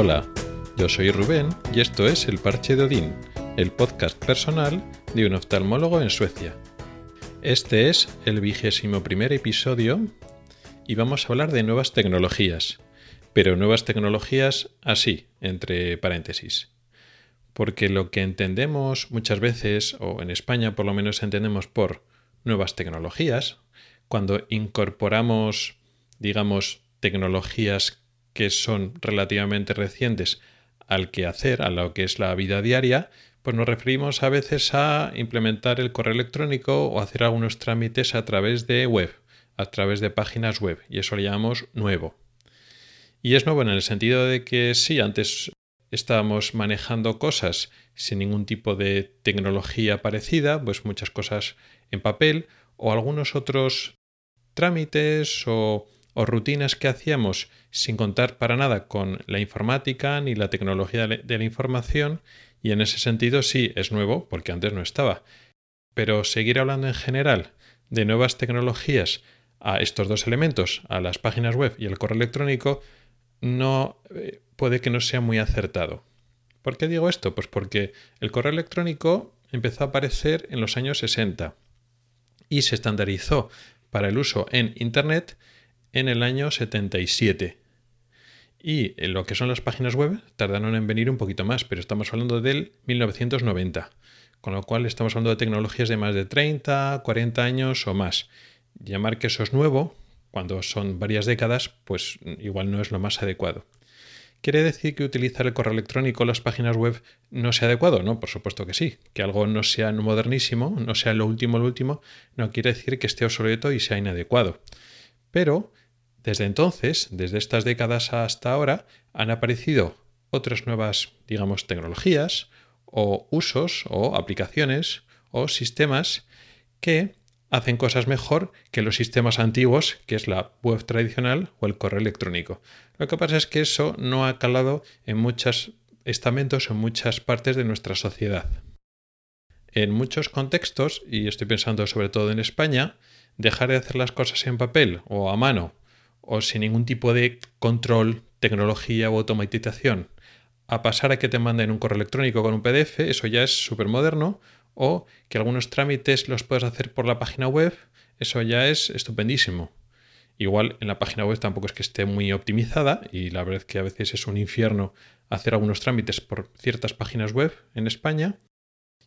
Hola, yo soy Rubén y esto es El Parche de Odín, el podcast personal de un oftalmólogo en Suecia. Este es el vigésimo primer episodio y vamos a hablar de nuevas tecnologías, pero nuevas tecnologías así, entre paréntesis. Porque lo que entendemos muchas veces, o en España por lo menos entendemos por nuevas tecnologías, cuando incorporamos, digamos, tecnologías que son relativamente recientes al que hacer, a lo que es la vida diaria, pues nos referimos a veces a implementar el correo electrónico o hacer algunos trámites a través de web, a través de páginas web, y eso lo llamamos nuevo. Y es nuevo en el sentido de que sí, antes estábamos manejando cosas sin ningún tipo de tecnología parecida, pues muchas cosas en papel o algunos otros trámites o, rutinas que hacíamos sin contar para nada con la informática ni la tecnología de la información y en ese sentido sí es nuevo porque antes no estaba. Pero seguir hablando en general de nuevas tecnologías a estos dos elementos, a las páginas web y el correo electrónico, no eh, puede que no sea muy acertado. ¿Por qué digo esto? Pues porque el correo electrónico empezó a aparecer en los años 60 y se estandarizó para el uso en Internet en el año 77. Y en lo que son las páginas web tardaron en venir un poquito más, pero estamos hablando del 1990, con lo cual estamos hablando de tecnologías de más de 30, 40 años o más. Llamar que eso es nuevo, cuando son varias décadas, pues igual no es lo más adecuado. ¿Quiere decir que utilizar el correo electrónico las páginas web no sea adecuado? No, por supuesto que sí. Que algo no sea modernísimo, no sea lo último, lo último, no quiere decir que esté obsoleto y sea inadecuado. Pero desde entonces, desde estas décadas hasta ahora, han aparecido otras nuevas, digamos, tecnologías o usos o aplicaciones o sistemas que hacen cosas mejor que los sistemas antiguos, que es la web tradicional o el correo electrónico. Lo que pasa es que eso no ha calado en muchos estamentos, en muchas partes de nuestra sociedad. En muchos contextos, y estoy pensando sobre todo en España, dejar de hacer las cosas en papel o a mano o sin ningún tipo de control, tecnología o automatización a pasar a que te manden un correo electrónico con un PDF, eso ya es súper moderno, o que algunos trámites los puedas hacer por la página web, eso ya es estupendísimo. Igual en la página web tampoco es que esté muy optimizada y la verdad es que a veces es un infierno hacer algunos trámites por ciertas páginas web en España.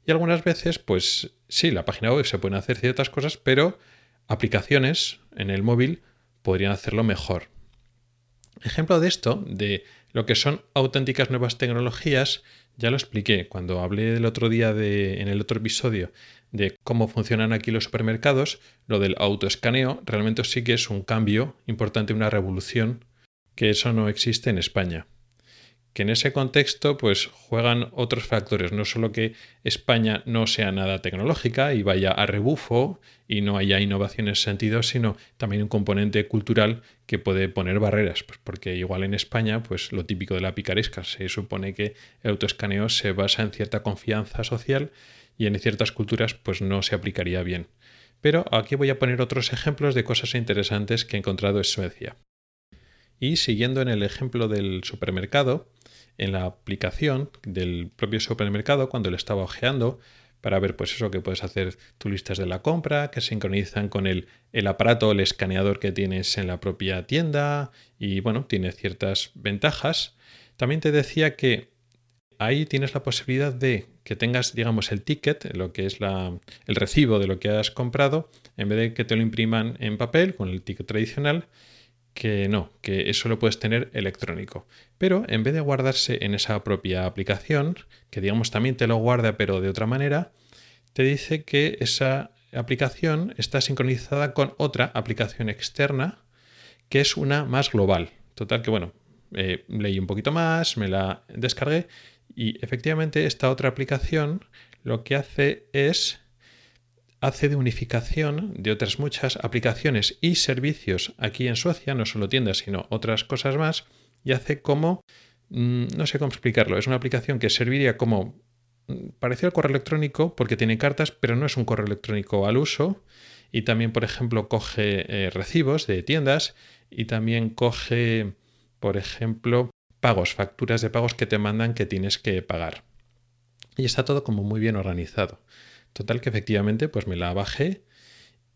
Y algunas veces, pues sí, la página web se pueden hacer ciertas cosas, pero aplicaciones en el móvil podrían hacerlo mejor. Ejemplo de esto, de lo que son auténticas nuevas tecnologías, ya lo expliqué cuando hablé el otro día en el otro episodio de cómo funcionan aquí los supermercados, lo del autoescaneo realmente sí que es un cambio importante, una revolución, que eso no existe en España que en ese contexto pues juegan otros factores, no solo que España no sea nada tecnológica y vaya a rebufo y no haya innovación en ese sentido, sino también un componente cultural que puede poner barreras, pues porque igual en España pues lo típico de la picaresca, se supone que el autoescaneo se basa en cierta confianza social y en ciertas culturas pues no se aplicaría bien. Pero aquí voy a poner otros ejemplos de cosas interesantes que he encontrado en Suecia. Y siguiendo en el ejemplo del supermercado, en la aplicación del propio supermercado, cuando le estaba ojeando, para ver pues eso que puedes hacer tus listas de la compra, que sincronizan con el, el aparato, el escaneador que tienes en la propia tienda y bueno, tiene ciertas ventajas. También te decía que ahí tienes la posibilidad de que tengas, digamos, el ticket, lo que es la, el recibo de lo que has comprado, en vez de que te lo impriman en papel con el ticket tradicional, que no, que eso lo puedes tener electrónico. Pero en vez de guardarse en esa propia aplicación, que digamos también te lo guarda pero de otra manera, te dice que esa aplicación está sincronizada con otra aplicación externa que es una más global. Total que bueno, eh, leí un poquito más, me la descargué y efectivamente esta otra aplicación lo que hace es hace de unificación de otras muchas aplicaciones y servicios aquí en Suecia, no solo tiendas, sino otras cosas más, y hace como, mm, no sé cómo explicarlo, es una aplicación que serviría como mm, parecido al correo electrónico porque tiene cartas, pero no es un correo electrónico al uso. Y también, por ejemplo, coge eh, recibos de tiendas y también coge, por ejemplo, pagos, facturas de pagos que te mandan que tienes que pagar. Y está todo como muy bien organizado. Total que efectivamente pues me la bajé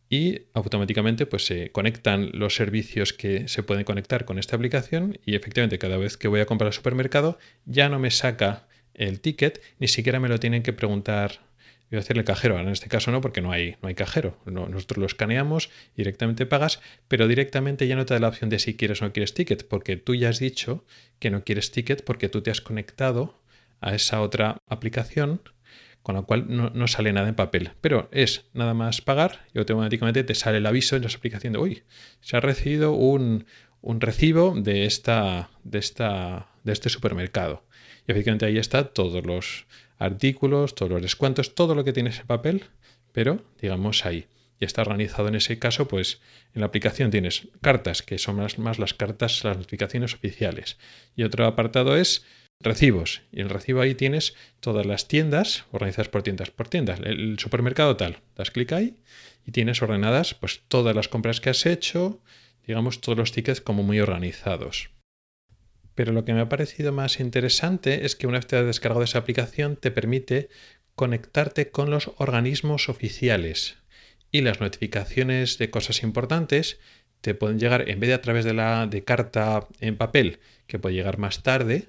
y automáticamente pues se conectan los servicios que se pueden conectar con esta aplicación y efectivamente cada vez que voy a comprar al supermercado ya no me saca el ticket, ni siquiera me lo tienen que preguntar voy a decirle cajero, en este caso no, porque no hay, no hay cajero. nosotros lo escaneamos, directamente pagas, pero directamente ya no te da la opción de si quieres o no quieres ticket, porque tú ya has dicho que no quieres ticket porque tú te has conectado a esa otra aplicación con la cual no, sale nada en papel. Pero es nada más pagar y automáticamente te sale el aviso en la aplicación de, uy, se ha recibido un, recibo de, esta, de, esta, de este supermercado. Y efectivamente ahí está todos los artículos, todos los descuentos, todo lo que tiene ese papel, pero digamos ahí. Y está organizado en ese caso, pues en la aplicación tienes cartas, que son más, más las cartas, las notificaciones oficiales. Y otro apartado es recibos. Y en el recibo ahí tienes todas las tiendas organizadas por tiendas por tiendas. El supermercado tal, das clic ahí y tienes ordenadas pues todas las compras que has hecho, digamos todos los tickets como muy organizados. Pero lo que me ha parecido más interesante es que una vez te has descargado esa aplicación te permite conectarte con los organismos oficiales y las notificaciones de cosas importantes te pueden llegar en vez de a través de la de carta en papel que puede llegar más tarde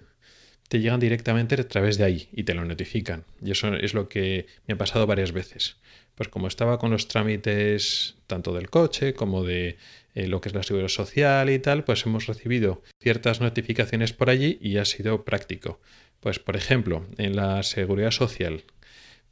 te llegan directamente a través de ahí y te lo notifican. Y eso es lo que me ha pasado varias veces. Pues como estaba con los trámites tanto del coche como de eh, lo que es la seguridad social y tal, pues hemos recibido ciertas notificaciones por allí y ha sido práctico. Pues por ejemplo, en la seguridad social,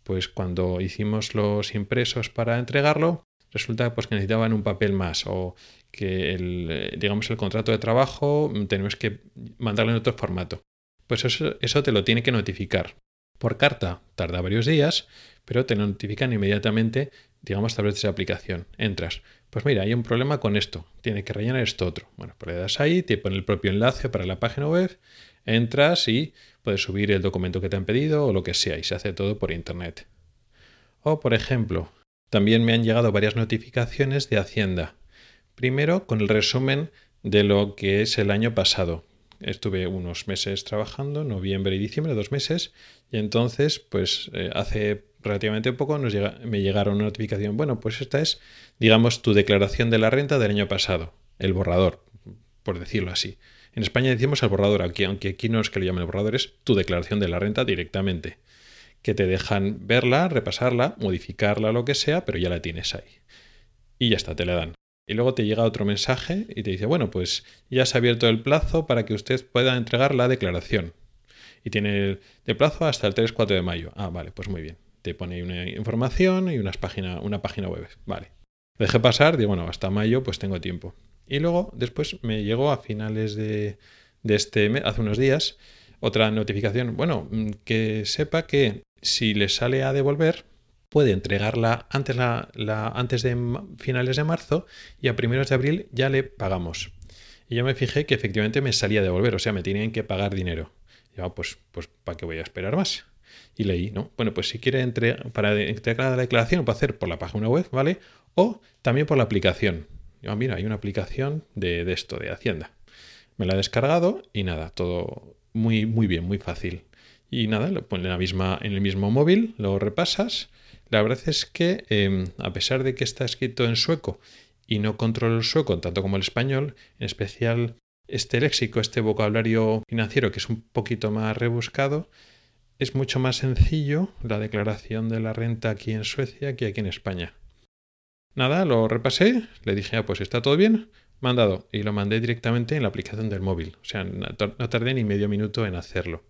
pues cuando hicimos los impresos para entregarlo, resulta pues que necesitaban un papel más o que el, eh, digamos el contrato de trabajo mm, tenemos que mandarlo en otro formato. Pues eso, te lo tiene que notificar. Por carta tarda varios días, pero te notifican inmediatamente, digamos, a través de esa aplicación. Entras. Pues mira, hay un problema con esto. Tiene que rellenar esto otro. Bueno, pues le das ahí, te pone el propio enlace para la página web, entras y puedes subir el documento que te han pedido o lo que sea, y se hace todo por internet. O, por ejemplo, también me han llegado varias notificaciones de Hacienda. Primero con el resumen de lo que es el año pasado, estuve unos meses trabajando, noviembre y diciembre, dos meses, y entonces, pues eh, hace relativamente poco nos llega, me llegaron una notificación, bueno, pues esta es, digamos, tu declaración de la renta del año pasado, el borrador, por decirlo así. En España decimos el borrador, aquí, aunque aquí no es que lo llamen el borrador, es tu declaración de la renta directamente, que te dejan verla, repasarla, modificarla, lo que sea, pero ya la tienes ahí. Y ya está, te la dan. Y luego te llega otro mensaje y te dice, bueno, pues ya se ha abierto el plazo para que usted pueda entregar la declaración. Y tiene de plazo hasta el 3-4 de mayo. Ah, vale, pues muy bien. Te pone una información y unas página, una página web. Vale. Dejé pasar, digo, bueno, hasta mayo pues tengo tiempo. Y luego, después me llegó a finales de, de este mes, hace unos días, otra notificación. Bueno, mm, que sepa que si le sale a devolver, puede entregarla antes, la, antes de finales de marzo y a primeros de abril ya le pagamos. Y yo me fijé que efectivamente me salía de devolver, o sea, me tenían que pagar dinero. Y yo, pues, pues, ¿para qué voy a esperar más? Y leí, ¿no? Bueno, pues si quiere entre, para entregar la declaración, lo puede hacer por la página web, ¿vale? O también por la aplicación. Yo, ah, mira, hay una aplicación de, de esto, de Hacienda. Me la he descargado y nada, todo muy, muy bien, muy fácil. Y nada, lo pones en, la misma, en el mismo móvil, lo repasas la verdad es que, em, a pesar de que está escrito en sueco y no controlo el sueco tanto como el español, en especial este léxico, este vocabulario financiero que es un poquito más rebuscado, es mucho más sencillo la declaración de la renta aquí en Suecia que aquí en España. Nada, lo repasé, le dije, ah, pues está todo bien, mandado, y lo mandé directamente en la aplicación del móvil. O sea, no tardé ni medio minuto en hacerlo.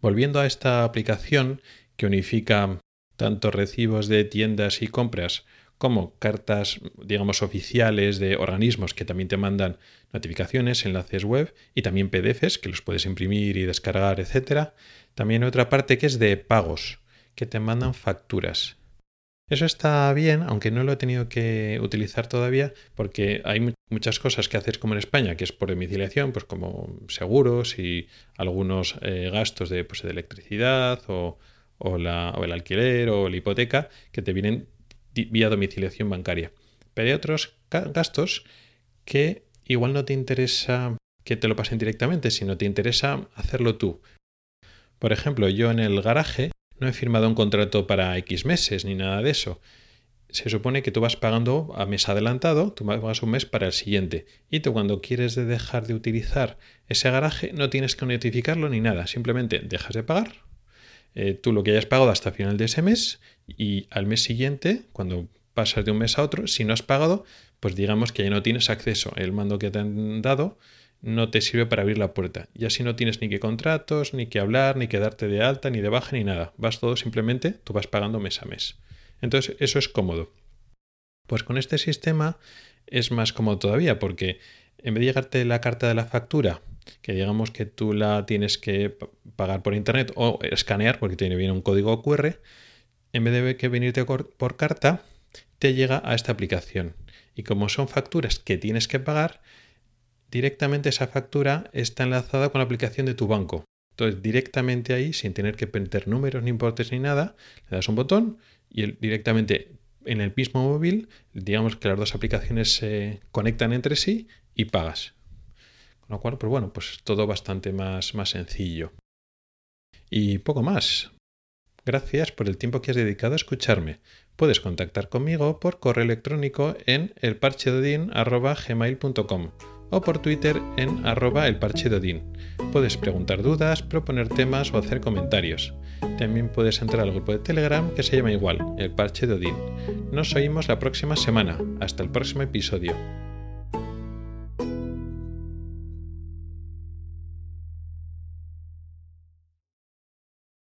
Volviendo a esta aplicación que unifica tanto recibos de tiendas y compras como cartas, digamos, oficiales de organismos que también te mandan notificaciones, enlaces web y también PDFs que los puedes imprimir y descargar, etc. También otra parte que es de pagos, que te mandan facturas. Eso está bien, aunque no lo he tenido que utilizar todavía, porque hay muchas cosas que haces como en España, que es por domiciliación, pues como seguros y algunos eh, gastos de, pues, de electricidad o, o, el alquiler o la hipoteca que te vienen vía domiciliación bancaria. Pero hay otros gastos que igual no te interesa que te lo pasen directamente si no te interesa hacerlo tú. Por ejemplo, yo en el garaje no he firmado un contrato para X meses ni nada de eso. Se supone que tú vas pagando a mes adelantado, tú pagas un mes para el siguiente. Y tú cuando quieres dejar de utilizar ese garaje no tienes que notificarlo ni nada. Simplemente dejas de pagar, eh, tú lo que hayas pagado hasta final de ese mes y al mes siguiente, cuando pasas de un mes a otro, si no has pagado, pues digamos que ya no tienes acceso. El mando que te han dado no te sirve para abrir la puerta. Y así no tienes ni que contratos, ni que hablar, ni que darte de alta, ni de baja, ni nada. Vas todo simplemente, tú vas pagando mes a mes. Entonces, eso es cómodo. Pues con este sistema es más cómodo todavía, porque en vez de llegarte la carta de la factura, que digamos que tú la tienes que pagar por internet o escanear, porque tiene bien un código QR, en vez de que venirte por carta, te llega a esta aplicación. Y como son facturas que tienes que pagar, directamente esa factura está enlazada con la aplicación de tu banco. Entonces, directamente ahí, sin tener que meter números, ni importes, ni nada, le das un botón y directamente en el mismo móvil, digamos que las dos aplicaciones se conectan entre sí y pagas. Con lo cual, pues bueno, pues todo bastante más, más sencillo. Y poco más. Gracias por el tiempo que has dedicado a escucharme. Puedes contactar conmigo por correo electrónico en elparchedodin.gmail.com o por Twitter en arroba elparchedodin. Puedes preguntar dudas, proponer temas o hacer comentarios. También puedes entrar al grupo de Telegram que se llama igual, el parche de Odín. Nos oímos la próxima semana. Hasta el próximo episodio.